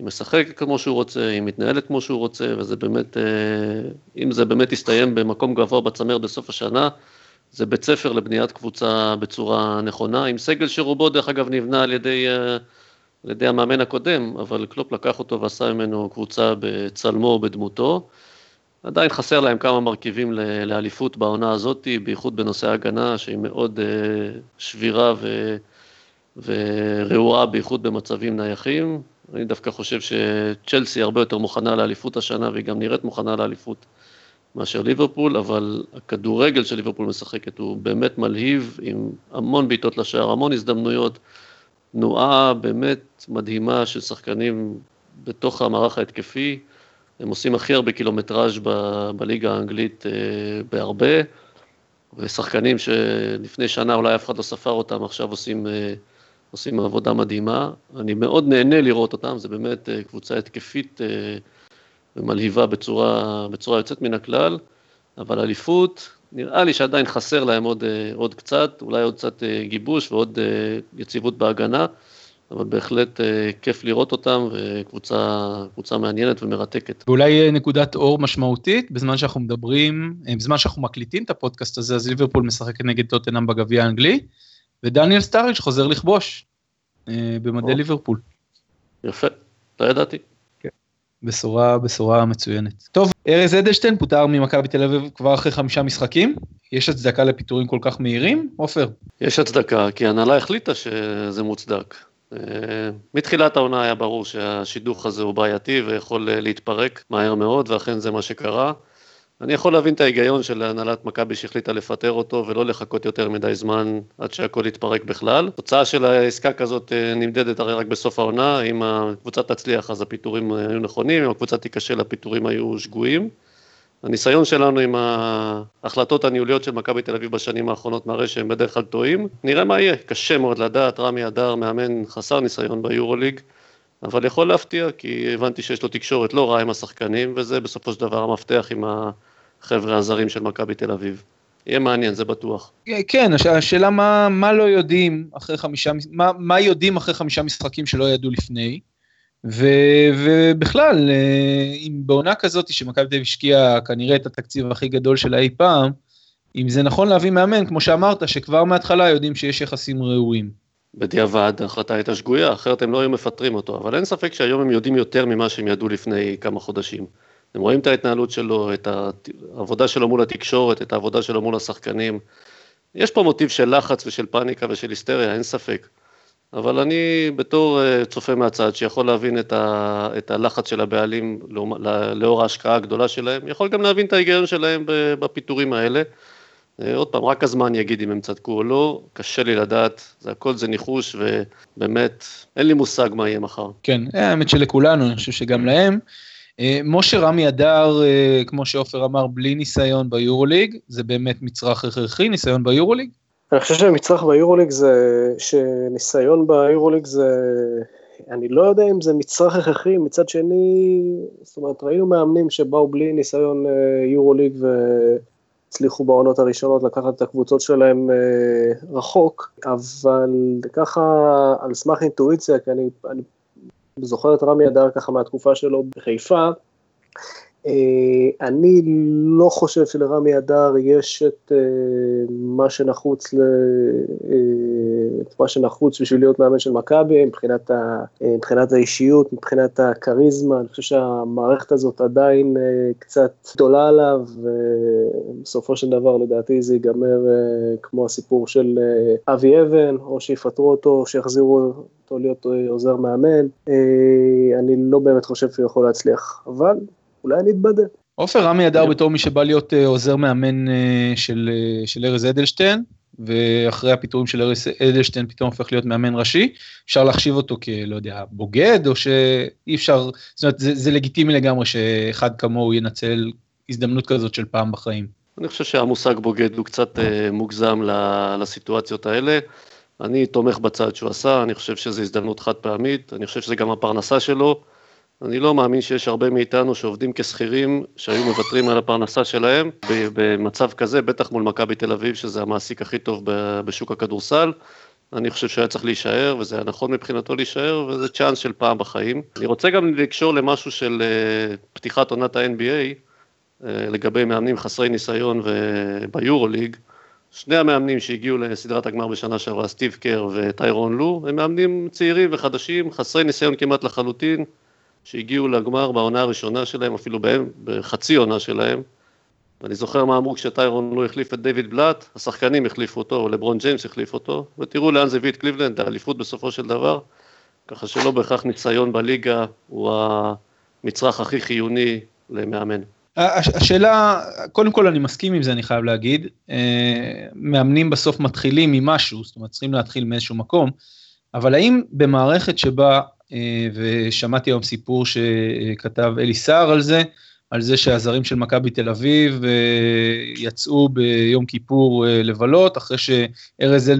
Speaker 4: היא משחקת כמו שהוא רוצה, היא מתנהלת כמו שהוא רוצה, וזה באמת, אה, אם זה באמת יסתיים במקום גבוה בצמרת בסוף השנה, זה בית ספר לבניית קבוצה בצורה נכונה, עם סגל שרובו דרך אגב נבנה על ידי, אה, על ידי המאמן הקודם, אבל קלופ לקח אותו ועשה ממנו קבוצה בצלמו ובדמותו. עדיין חסר להם כמה מרכיבים לאליפות בעונה הזאת, בייחוד בנושא ההגנה, שהיא מאוד אה, שבירה ו... ורעועה בייחוד במצבים נייחים. אני דווקא חושב שצ'לסי הרבה יותר מוכנה לאליפות השנה והיא גם נראית מוכנה לאליפות מאשר ליברפול, אבל הכדורגל של ליברפול משחקת הוא באמת מלהיב עם המון בעיטות לשער, המון הזדמנויות, תנועה באמת מדהימה של שחקנים בתוך המערך ההתקפי, הם עושים הכי הרבה קילומטראז' ב- בליגה האנגלית אה, בהרבה, ושחקנים שלפני שנה אולי אף אחד לא ספר אותם, עכשיו עושים... אה, עושים עבודה מדהימה. אני מאוד נהנה לראות אותם, זה באמת אה, קבוצה התקפית אה, ומלהיבה בצורה, בצורה יוצאת מן הכלל, אבל אליפות, נראה לי שעדיין חסר להם עוד, אה, עוד קצת, אולי עוד קצת גיבוש ועוד יציבות בהגנה, אבל בהחלט כיף לראות אותם, וקבוצה מעניינת ומרתקת.
Speaker 1: ואולי נקודת אור משמעותית, בזמן שאנחנו מדברים, בזמן שאנחנו מקליטים את הפודקאסט הזה, אז ליברפול משחקת נגד טוטנאם בגביע האנגלי. ודניאל סטאריץ' חוזר לכבוש אה, במדי ליברפול.
Speaker 4: יפה, לא ידעתי.
Speaker 1: כן. בשורה, בשורה מצוינת. טוב, ארז אדלשטיין פוטר ממכבי תל אביב כבר אחרי חמישה משחקים. יש הצדקה לפיטורים כל כך מהירים, עופר?
Speaker 4: יש הצדקה, כי ההנהלה החליטה שזה מוצדק. אה, מתחילת העונה היה ברור שהשידוך הזה הוא בעייתי ויכול להתפרק מהר מאוד, ואכן זה מה שקרה. אני יכול להבין את ההיגיון של הנהלת מכבי שהחליטה לפטר אותו ולא לחכות יותר מדי זמן עד שהכל יתפרק בכלל. תוצאה של העסקה כזאת אה, נמדדת הרי רק בסוף העונה, אם הקבוצה תצליח אז הפיטורים היו נכונים, אם הקבוצה תיכשל הפיטורים היו שגויים. הניסיון שלנו עם ההחלטות הניהוליות של מכבי תל אביב בשנים האחרונות מראה שהם בדרך כלל טועים. נראה מה יהיה, קשה מאוד לדעת, רמי אדר מאמן חסר ניסיון ביורוליג, אבל יכול להפתיע, כי הבנתי שיש לו תקשורת לא רעה עם השחקנים, וזה בסופו של דבר המפתח ה... החבר'ה הזרים של מכבי תל אביב. יהיה מעניין, זה בטוח.
Speaker 1: כן, השאלה מה, מה לא יודעים אחרי חמישה, מה, מה יודעים אחרי חמישה משחקים שלא ידעו לפני, ו, ובכלל, אה, אם בעונה כזאת שמכבי תל אביב השקיעה כנראה את התקציב הכי גדול שלה אי פעם, אם זה נכון להביא מאמן, כמו שאמרת, שכבר מההתחלה יודעים שיש יחסים ראויים.
Speaker 4: בדיעבד ההחלטה הייתה שגויה, אחרת הם לא היו מפטרים אותו, אבל אין ספק שהיום הם יודעים יותר ממה שהם ידעו לפני כמה חודשים. הם רואים את ההתנהלות שלו, את העבודה שלו מול התקשורת, את העבודה שלו מול השחקנים. יש פה מוטיב של לחץ ושל פאניקה ושל היסטריה, אין ספק. אבל אני בתור אה, צופה מהצד שיכול להבין את, ה, את הלחץ של הבעלים לאור ההשקעה הגדולה שלהם, יכול גם להבין את ההיגיון שלהם בפיטורים האלה. אה, עוד פעם, רק הזמן יגיד אם הם צדקו או לא, קשה לי לדעת, זה הכל זה ניחוש ובאמת אין לי מושג מה יהיה מחר.
Speaker 1: כן, האמת שלכולנו, אני חושב שגם להם. אה, משה רמי אדר, כמו שעופר אמר, בלי ניסיון ביורוליג, זה באמת מצרך הכרחי, ניסיון ביורוליג?
Speaker 2: אני חושב שמצרך ביורוליג זה, שניסיון ביורוליג זה, אני לא יודע אם זה מצרך הכרחי, מצד שני, זאת אומרת, ראינו מאמנים שבאו בלי ניסיון אה, יורוליג והצליחו בעונות הראשונות לקחת את הקבוצות שלהם אה, רחוק, אבל ככה על סמך אינטואיציה, כי אני, אני זוכר את רמי אדר ככה מהתקופה שלו בחיפה, אני לא חושב שלרמי אדר יש את אה, מה שנחוץ, ל... אה, את מה שנחוץ בשביל להיות מאמן של מכבי, מבחינת, ה... מבחינת האישיות, מבחינת הכריזמה, אני חושב שהמערכת הזאת עדיין קצת גדולה עליו, ובסופו של דבר לדעתי זה ייגמר כמו הסיפור של אבי אבן, או שיפטרו אותו, או שיחזירו אותו להיות עוזר מאמן. אני לא באמת חושב שהוא יכול להצליח, אבל אולי אני אתבדה.
Speaker 1: עופר רמי אדר בתור מי שבא להיות אה, עוזר מאמן אה, של, אה, של ארז אדלשטיין, ואחרי הפיטורים של ארז אדלשטיין פתאום הופך להיות מאמן ראשי, אפשר להחשיב אותו כלא יודע, בוגד, או שאי אפשר, זאת אומרת, זה, זה לגיטימי לגמרי שאחד כמוהו ינצל הזדמנות כזאת של פעם בחיים.
Speaker 4: אני חושב שהמושג בוגד הוא קצת מוגזם לסיטואציות האלה. אני תומך בצעד שהוא עשה, אני חושב שזו הזדמנות חד פעמית, אני חושב שזה גם הפרנסה שלו. אני לא מאמין שיש הרבה מאיתנו שעובדים כשכירים, שהיו מוותרים על הפרנסה שלהם במצב כזה, בטח מול מכבי תל אביב, שזה המעסיק הכי טוב בשוק הכדורסל. אני חושב שהיה צריך להישאר, וזה היה נכון מבחינתו להישאר, וזה צ'אנס של פעם בחיים. אני רוצה גם לקשור למשהו של אה, פתיחת עונת ה-NBA, אה, לגבי מאמנים חסרי ניסיון ביורוליג. שני המאמנים שהגיעו לסדרת הגמר בשנה שעברה, סטיב קר וטיירון לו, הם מאמנים צעירים וחדשים, חסרי ניסיון כמעט לחלוטין. שהגיעו לגמר בעונה הראשונה שלהם, אפילו בהם, בחצי עונה שלהם. ואני זוכר מה אמרו כשטיירון לא החליף את דיוויד בלאט, השחקנים החליפו אותו, או לברון ג'יימס החליף אותו, ותראו לאן זה הביא את קליבלנד, האליפות בסופו של דבר, ככה שלא בהכרח ניסיון בליגה הוא המצרך הכי חיוני למאמן.
Speaker 1: השאלה, קודם כל אני מסכים עם זה, אני חייב להגיד, אה, מאמנים בסוף מתחילים ממשהו, זאת אומרת צריכים להתחיל מאיזשהו מקום, אבל האם במערכת שבה ושמעתי היום סיפור שכתב אלי סער על זה, על זה שהזרים של מכבי תל אביב אה, יצאו ביום כיפור אה, לבלות, אחרי שארז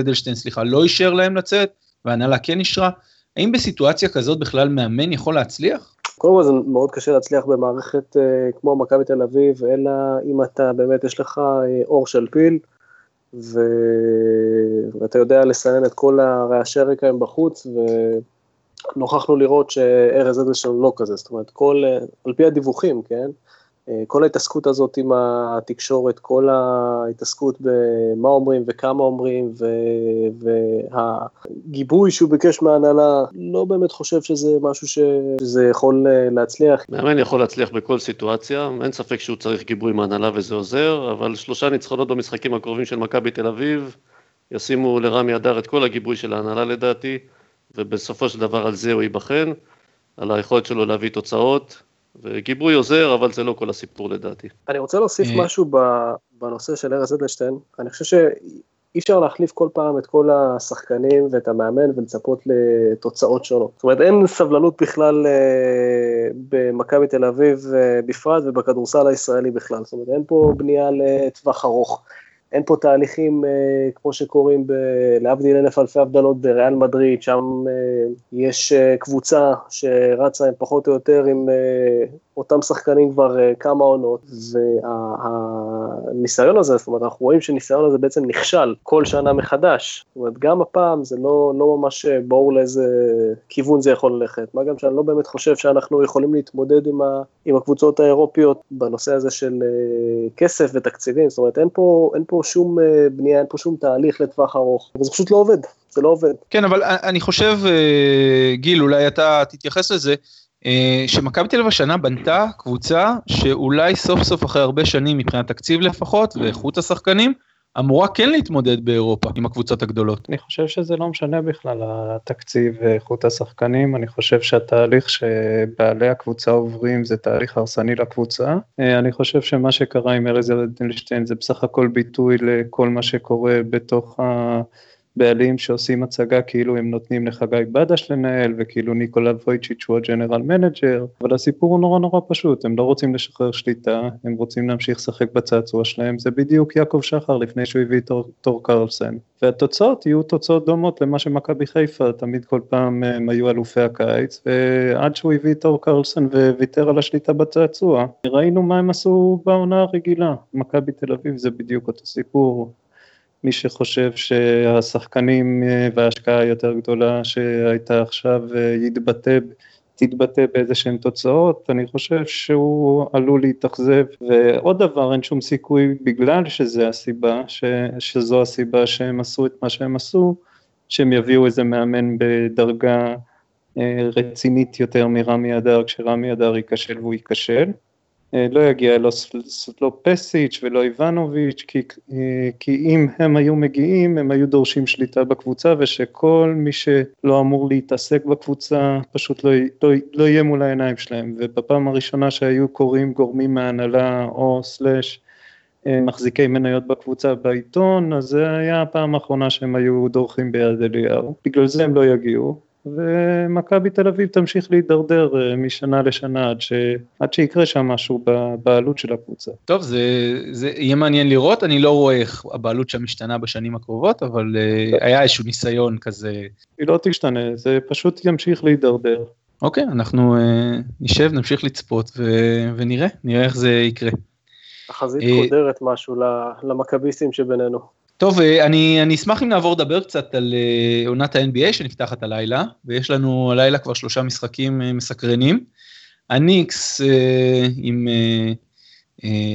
Speaker 1: אדלשטיין, סליחה, לא אישר להם לצאת, והנהלה כן אישרה. האם בסיטואציה כזאת בכלל מאמן יכול להצליח?
Speaker 2: קודם כל זה מאוד קשה להצליח במערכת כמו מכבי תל אביב, אלא אם אתה באמת יש לך אור של פיל. ו... ואתה יודע לסנן את כל הרעשי רקע הם בחוץ, ונוכחנו לראות שארז אדלשטיין לא כזה, זאת אומרת, כל, על פי הדיווחים, כן? כל ההתעסקות הזאת עם התקשורת, כל ההתעסקות במה אומרים וכמה אומרים, והגיבוי שהוא ביקש מההנהלה, לא באמת חושב שזה משהו שזה יכול להצליח.
Speaker 4: מאמן יכול להצליח בכל סיטואציה, אין ספק שהוא צריך גיבוי מההנהלה וזה עוזר, אבל שלושה ניצחונות במשחקים הקרובים של מכבי תל אביב, ישימו לרמי אדר את כל הגיבוי של ההנהלה לדעתי, ובסופו של דבר על זה הוא ייבחן, על היכולת שלו להביא תוצאות. וגיבוי עוזר, אבל זה לא כל הסיפור לדעתי.
Speaker 2: אני רוצה להוסיף אה. משהו בנושא של ארז אדלשטיין. אני חושב שאי אפשר להחליף כל פעם את כל השחקנים ואת המאמן ולצפות לתוצאות שונות. זאת אומרת, אין סבלנות בכלל אה, במכבי תל אביב אה, בפרט ובכדורסל הישראלי בכלל. זאת אומרת, אין פה בנייה לטווח ארוך. אין פה תהליכים אה, כמו שקורים, ב, להבדיל אלף אלפי הבדלות בריאל מדריד, שם אה, יש אה, קבוצה שרצה עם פחות או יותר עם אה, אותם שחקנים כבר uh, כמה עונות, והניסיון הזה, זאת אומרת, אנחנו רואים שניסיון הזה בעצם נכשל כל שנה מחדש. זאת אומרת, גם הפעם זה לא, לא ממש ברור לאיזה כיוון זה יכול ללכת, מה גם שאני לא באמת חושב שאנחנו יכולים להתמודד עם, ה, עם הקבוצות האירופיות בנושא הזה של uh, כסף ותקציבים, זאת אומרת, אין פה, אין פה שום uh, בנייה, אין פה שום תהליך לטווח ארוך, וזה פשוט לא עובד. זה לא עובד.
Speaker 1: כן, אבל אני חושב, אה, גיל, אולי אתה תתייחס לזה, אה, שמכבי תל אביב השנה בנתה קבוצה שאולי סוף סוף אחרי הרבה שנים מבחינת תקציב לפחות ואיכות השחקנים, אמורה כן להתמודד באירופה עם הקבוצות הגדולות.
Speaker 3: אני חושב שזה לא משנה בכלל התקציב ואיכות השחקנים, אני חושב שהתהליך שבעלי הקבוצה עוברים זה תהליך הרסני לקבוצה. אה, אני חושב שמה שקרה עם ארז אדלשטיין זה בסך הכל ביטוי לכל מה שקורה בתוך ה... בעלים שעושים הצגה כאילו הם נותנים לחגי בדש לנהל וכאילו ניקולה וויצ'יץ' הוא הג'נרל מנג'ר, אבל הסיפור הוא נורא נורא פשוט, הם לא רוצים לשחרר שליטה, הם רוצים להמשיך לשחק בצעצוע שלהם, זה בדיוק יעקב שחר לפני שהוא הביא את תור קרלסן. והתוצאות יהיו תוצאות דומות למה שמכבי חיפה, תמיד כל פעם הם היו אלופי הקיץ, ועד שהוא הביא את תור קרלסן וויתר על השליטה בצעצוע, ראינו מה הם עשו בעונה הרגילה, מכבי תל אביב זה בדיוק אותו סיפור. מי שחושב שהשחקנים אה, וההשקעה היותר גדולה שהייתה עכשיו אה, יתבטא, תתבטא באיזה שהן תוצאות, אני חושב שהוא עלול להתאכזב. ועוד דבר, אין שום סיכוי בגלל שזה הסיבה, ש, שזו הסיבה שהם עשו את מה שהם עשו, שהם יביאו איזה מאמן בדרגה אה, רצינית יותר מרמי אדר, כשרמי אדר ייכשל והוא ייכשל. אה, לא יגיע לא, לא פסיץ' ולא איבנוביץ', כי, אה, כי אם הם היו מגיעים, הם היו דורשים שליטה בקבוצה, ושכל מי שלא אמור להתעסק בקבוצה, פשוט לא, לא, לא יהיה מול העיניים שלהם. ובפעם הראשונה שהיו קוראים גורמים מהנהלה או סלאש אה, מחזיקי מניות בקבוצה בעיתון, אז זה היה הפעם האחרונה שהם היו דורכים ביד אליהו. בגלל זה הם לא יגיעו, ומכבי תל אביב תמשיך להידרדר אה, משנה לשנה עד, ש... עד שיקרה שם משהו בבעלות של הקבוצה.
Speaker 1: טוב, זה, זה יהיה מעניין לראות, אני לא רואה איך הבעלות שם משתנה בשנים הקרובות, אבל uh, היה איזשהו ניסיון כזה.
Speaker 3: היא לא תשתנה, זה פשוט ימשיך להידרדר.
Speaker 1: אוקיי, אנחנו uh, נשב, נמשיך לצפות ו... ונראה, נראה איך זה יקרה.
Speaker 2: החזית קודרת משהו למכביסטים שבינינו.
Speaker 1: טוב, אה, אני, אני אשמח אם נעבור לדבר קצת על uh, עונת ה-NBA שנפתחת הלילה, ויש לנו הלילה כבר שלושה משחקים uh, מסקרנים. הניקס עם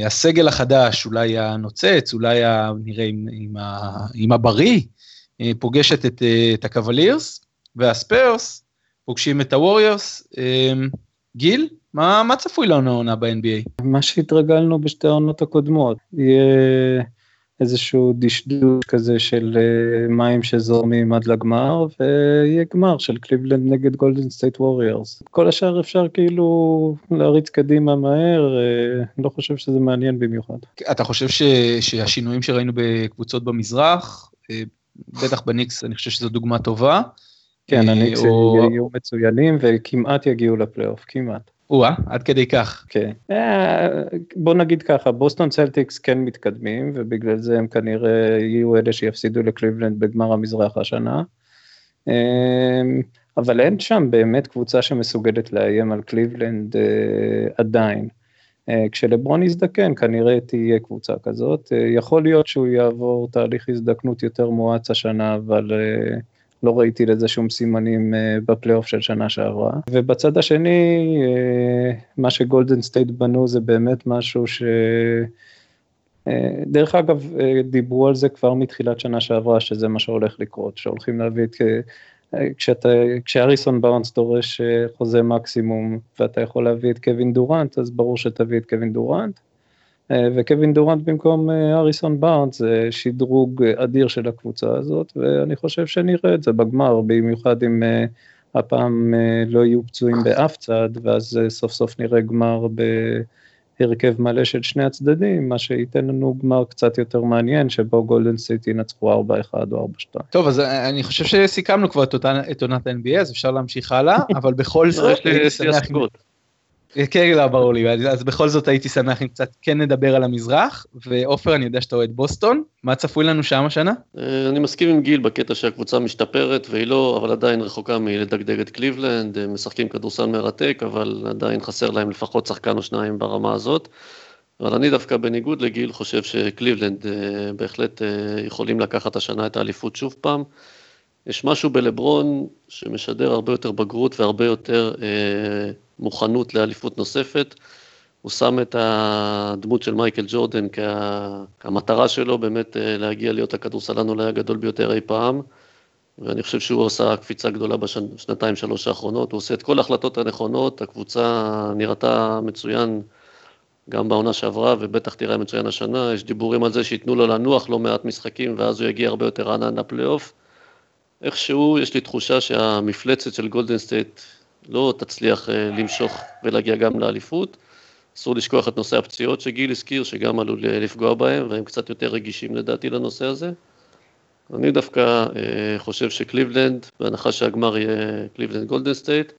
Speaker 1: הסגל החדש, אולי הנוצץ, אולי נראה עם, עם, ה, עם הבריא, פוגשת את, את הקוולירס, והספרס פוגשים את הווריורס. גיל, מה, מה צפוי לנו העונה ב-NBA?
Speaker 3: מה שהתרגלנו בשתי העונות הקודמות. יהיה... איזשהו דשדוש כזה של אה, מים שזורמים עד לגמר, ויהיה גמר של קליבלנד נגד גולדן סטייט ווריורס. כל השאר אפשר כאילו להריץ קדימה מהר, אה, לא חושב שזה מעניין במיוחד.
Speaker 1: אתה חושב ש, שהשינויים שראינו בקבוצות במזרח, אה, בטח בניקס, אני חושב שזו דוגמה טובה.
Speaker 3: כן, הניקס או... יהיו מצוינים וכמעט יגיעו לפלייאוף, כמעט.
Speaker 1: או-אה, עד כדי כך.
Speaker 3: כן. אה, בוא נגיד ככה, בוסטון צלטיקס כן מתקדמים, ובגלל זה הם כנראה יהיו אלה שיפסידו לקליבלנד בגמר המזרח השנה. אה, אבל אין שם באמת קבוצה שמסוגלת לאיים על קליבלנד אה, עדיין. כשלברון יזדקן כנראה תהיה קבוצה כזאת, יכול להיות שהוא יעבור תהליך הזדקנות יותר מואץ השנה, אבל לא ראיתי לזה שום סימנים אה, בפלייאוף של שנה שעברה. ובצד השני, אה, מה שגולדן סטייט בנו זה באמת משהו ש... אה, דרך אגב, דיברו על זה כבר מתחילת שנה שעברה, שזה מה שהולך לקרות, שהולכים להביא את... כשאתה, כשהאריסון בארנס דורש חוזה מקסימום ואתה יכול להביא את קווין דורנט, אז ברור שתביא את קווין דורנט. אה, וקווין דורנט במקום אה, האריסון בארנס זה שדרוג אדיר של הקבוצה הזאת, ואני חושב שנראה את זה בגמר, במיוחד אם אה, הפעם לא יהיו פצועים באף צד, ואז סוף סוף נראה גמר בהרכב מלא של שני הצדדים, מה שייתן לנו גמר קצת יותר מעניין, שבו גולדן סטייט ינצחו 4-1 או 4-2.
Speaker 1: טוב, אז אני חושב שסיכמנו כבר את עונת ה-NBA, אז אפשר להמשיך הלאה, אבל בכל זאת... כן, לא, ברור לי, אז בכל זאת הייתי שמח אם קצת כן נדבר על המזרח, ועופר, אני יודע שאתה אוהד בוסטון, מה צפוי לנו שם השנה?
Speaker 4: אה, אני מסכים עם גיל בקטע שהקבוצה משתפרת, והיא לא, אבל עדיין רחוקה מלדגדג את קליבלנד, הם משחקים כדורסל מרתק, אבל עדיין חסר להם לפחות שחקן או שניים ברמה הזאת. אבל אני דווקא בניגוד לגיל חושב שקליבלנד אה, בהחלט אה, יכולים לקחת השנה את האליפות שוב פעם. יש משהו בלברון שמשדר הרבה יותר בגרות והרבה יותר אה, מוכנות לאליפות נוספת. הוא שם את הדמות של מייקל ג'ורדן כה, כמטרה שלו באמת אה, להגיע להיות הכדורסלן אולי הגדול ביותר אי פעם. ואני חושב שהוא עשה קפיצה גדולה בשנתיים שלוש האחרונות, הוא עושה את כל ההחלטות הנכונות, הקבוצה נראתה מצוין גם בעונה שעברה ובטח תראה מצוין השנה, יש דיבורים על זה שייתנו לו לנוח לא מעט משחקים ואז הוא יגיע הרבה יותר רענן לפלייאוף. איכשהו יש לי תחושה שהמפלצת של גולדן סטייט לא תצליח אה, למשוך ולהגיע גם לאליפות. אסור לשכוח את נושא הפציעות שגיל הזכיר, שגם עלול אה, לפגוע בהם, והם קצת יותר רגישים לדעתי לנושא הזה. אני דווקא אה, חושב שקליבלנד, בהנחה שהגמר יהיה קליבלנד גולדן סטייט,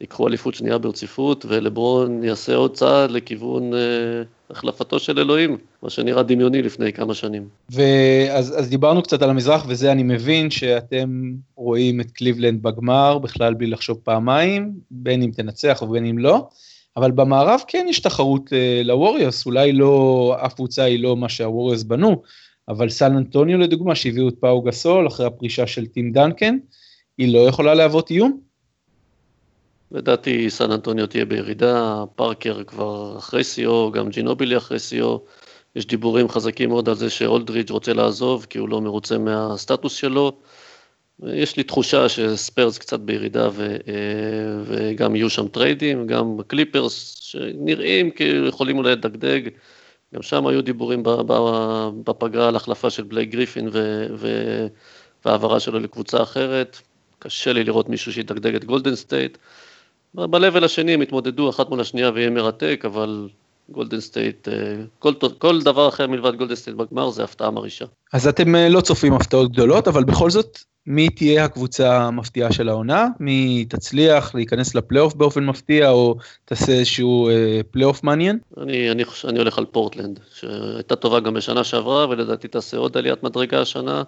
Speaker 4: ייקחו אליפות שנייה ברציפות, ולברון יעשה עוד צעד לכיוון אה, החלפתו של אלוהים, מה שנראה דמיוני לפני כמה שנים.
Speaker 1: ואז אז דיברנו קצת על המזרח, וזה אני מבין שאתם רואים את קליבלנד בגמר, בכלל בלי לחשוב פעמיים, בין אם תנצח ובין אם לא. אבל במערב כן יש תחרות אה, לווריורס, אולי לא, אף קבוצה היא לא מה שהווריורס בנו, אבל סן אנטוניו לדוגמה, שהביאו את פאו גסול אחרי הפרישה של טים דנקן, היא לא יכולה להוות איום?
Speaker 4: לדעתי סן אנטוניו תהיה בירידה, פארקר כבר אחרי שיאו, גם ג'ינובילי אחרי שיאו. יש דיבורים חזקים מאוד על זה שאולדריץ' רוצה לעזוב כי הוא לא מרוצה מהסטטוס שלו. יש לי תחושה שספרס קצת בירידה ו, אה, וגם יהיו שם טריידים, גם קליפרס שנראים כאילו יכולים אולי לדגדג. גם שם היו דיבורים בפגרה על החלפה של בלייק גריפין והעברה שלו לקבוצה אחרת. קשה לי לראות מישהו שידגדג את גולדן סטייט. ב-level השני הם יתמודדו אחת מול השנייה ויהיה מרתק, אבל גולדן סטייט, אה, כל, כל דבר אחר מלבד גולדן סטייט בגמר זה הפתעה מרעישה.
Speaker 1: אז אתם אה, לא צופים הפתעות גדולות, אבל בכל זאת, מי תהיה הקבוצה המפתיעה של העונה? מי תצליח להיכנס לפלייאוף באופן מפתיע, או תעשה איזשהו אה, פלייאוף מעניין?
Speaker 4: אני, אני, אני הולך על פורטלנד, שהייתה טובה גם בשנה שעברה, ולדעתי תעשה עוד עליית מדרגה השנה.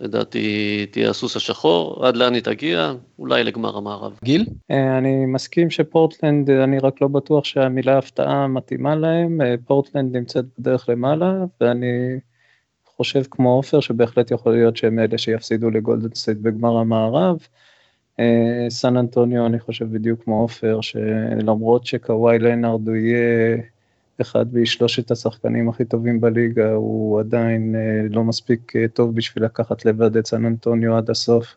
Speaker 4: לדעתי תהיה הסוס השחור, עד לאן היא תגיע? אולי לגמר המערב.
Speaker 1: גיל?
Speaker 3: אה, אני מסכים שפורטלנד, אני רק לא בטוח שהמילה הפתעה מתאימה להם, אה, פורטלנד נמצאת בדרך למעלה, ואני חושב כמו עופר שבהחלט יכול להיות שהם אלה שיפסידו לגולדן סטייט בגמר המערב. אה, סן אנטוניו אני חושב בדיוק כמו עופר, שלמרות שקוואי לנארד הוא יהיה אחד משלושת השחקנים הכי טובים בליגה, הוא עדיין אה, לא מספיק אה, טוב בשביל לקחת לבד את סן אנטוניו עד הסוף,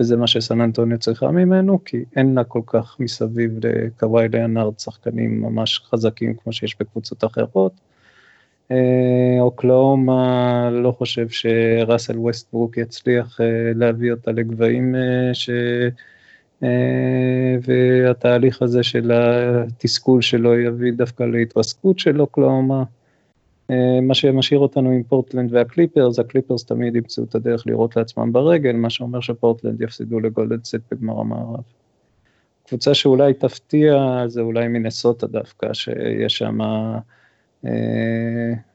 Speaker 3: וזה מה שסן אנטוניו צריכה ממנו, כי אין לה כל כך מסביב לקוואי ליאנרד שחקנים ממש חזקים כמו שיש בקבוצות אחרות. אה, אוקלהומה לא חושב שראסל ווסטברוק יצליח להביא אותה לגבהים ש... אה, והתהליך הזה של התסכול שלו יביא דווקא להתרסקות של אוקלהומה. אה, מה שמשאיר אותנו עם פורטלנד והקליפרס, הקליפרס תמיד ימצאו את הדרך לירות לעצמם ברגל, מה שאומר שפורטלנד יפסידו לגולדן סטייט בגמר המערב. קבוצה שאולי תפתיע זה אולי מנסוטה דווקא, שיש שם... שמה...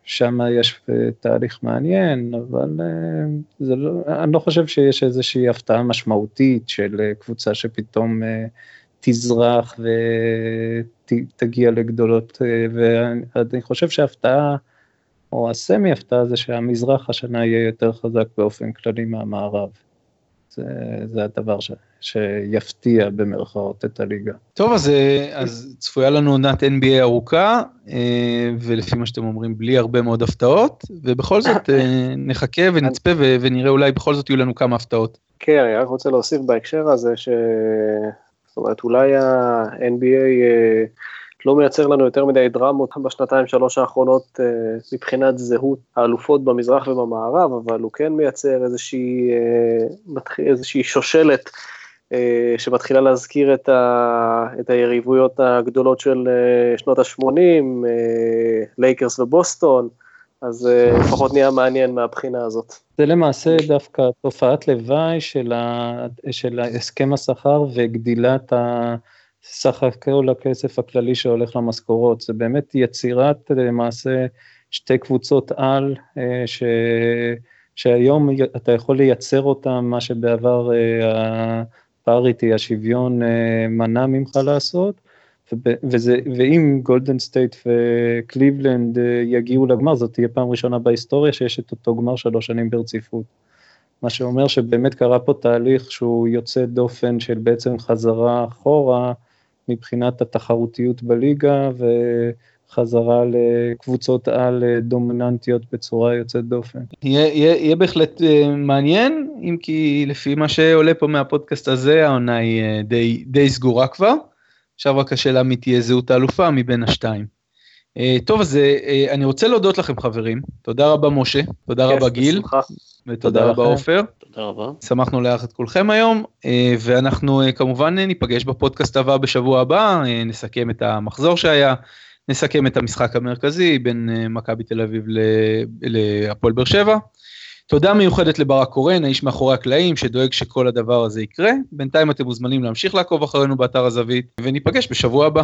Speaker 3: אה, שם יש אה, תהליך מעניין, אבל אה, זה לא, אני לא חושב שיש איזושהי הפתעה משמעותית של קבוצה שפתאום תזרח ותגיע לגדולות, ואני חושב שההפתעה, או הסמי הפתעה זה שהמזרח השנה יהיה יותר חזק באופן כללי מהמערב. זה, זה הדבר ש, שיפתיע במרכאות את הליגה.
Speaker 1: טוב, אז, אז צפויה לנו עונת NBA ארוכה, אה, ולפי מה שאתם אומרים, בלי הרבה מאוד הפתעות, ובכל זאת אה, נחכה ונצפה ונראה אולי בכל זאת יהיו לנו כמה הפתעות.
Speaker 2: כן, אני רק רוצה להוסיף בהקשר הזה, ש... זאת אומרת, אולי ה-NBA... לא מייצר לנו יותר מדי דרמות בשנתיים שלוש האחרונות אה, מבחינת זהות האלופות במזרח ובמערב, אבל הוא כן מייצר איזושהי, אה, איזושהי שושלת אה, שמתחילה להזכיר את, ה, את היריבויות הגדולות של שנות ה-80, לייקרס ובוסטון, אז לפחות נהיה מעניין מהבחינה הזאת.
Speaker 3: זה למעשה דווקא תופעת לוואי של, ה, של הסכם השכר וגדילת ה... סך הכל הכסף הכללי שהולך למשכורות, זה באמת יצר את למעשה שתי קבוצות על, ש... שהיום אתה יכול לייצר אותם, מה שבעבר ה parity, השוויון מנע ממך לעשות, וזה, ואם גולדן סטייט וקליבלנד יגיעו לגמר, זאת תהיה פעם ראשונה בהיסטוריה שיש את אותו גמר שלוש שנים ברציפות. מה שאומר שבאמת קרה פה תהליך שהוא יוצא דופן של בעצם חזרה אחורה מבחינת התחרותיות בליגה וחזרה לקבוצות על דומיננטיות בצורה יוצאת דופן.
Speaker 1: יהיה, יהיה, יהיה בהחלט uh, מעניין, אם כי לפי מה שעולה פה מהפודקאסט הזה, העונה היא uh, די, די סגורה כבר. עכשיו רק השאלה מי תהיה זהות האלופה מבין השתיים. Uh, טוב, אז uh, אני רוצה להודות לכם חברים, תודה רבה משה, תודה רבה גיל, בשמחה. ותודה רבה עופר.
Speaker 4: תודה רבה.
Speaker 1: שמחנו לארח את כולכם היום, uh, ואנחנו uh, כמובן ניפגש בפודקאסט הבא בשבוע הבא, uh, נסכם את המחזור שהיה, נסכם את המשחק המרכזי בין uh, מכבי תל אביב להפועל באר שבע. תודה מיוחדת לברק קורן, האיש מאחורי הקלעים, שדואג שכל הדבר הזה יקרה. בינתיים אתם מוזמנים להמשיך לעקוב אחרינו באתר הזווית, וניפגש בשבוע הבא.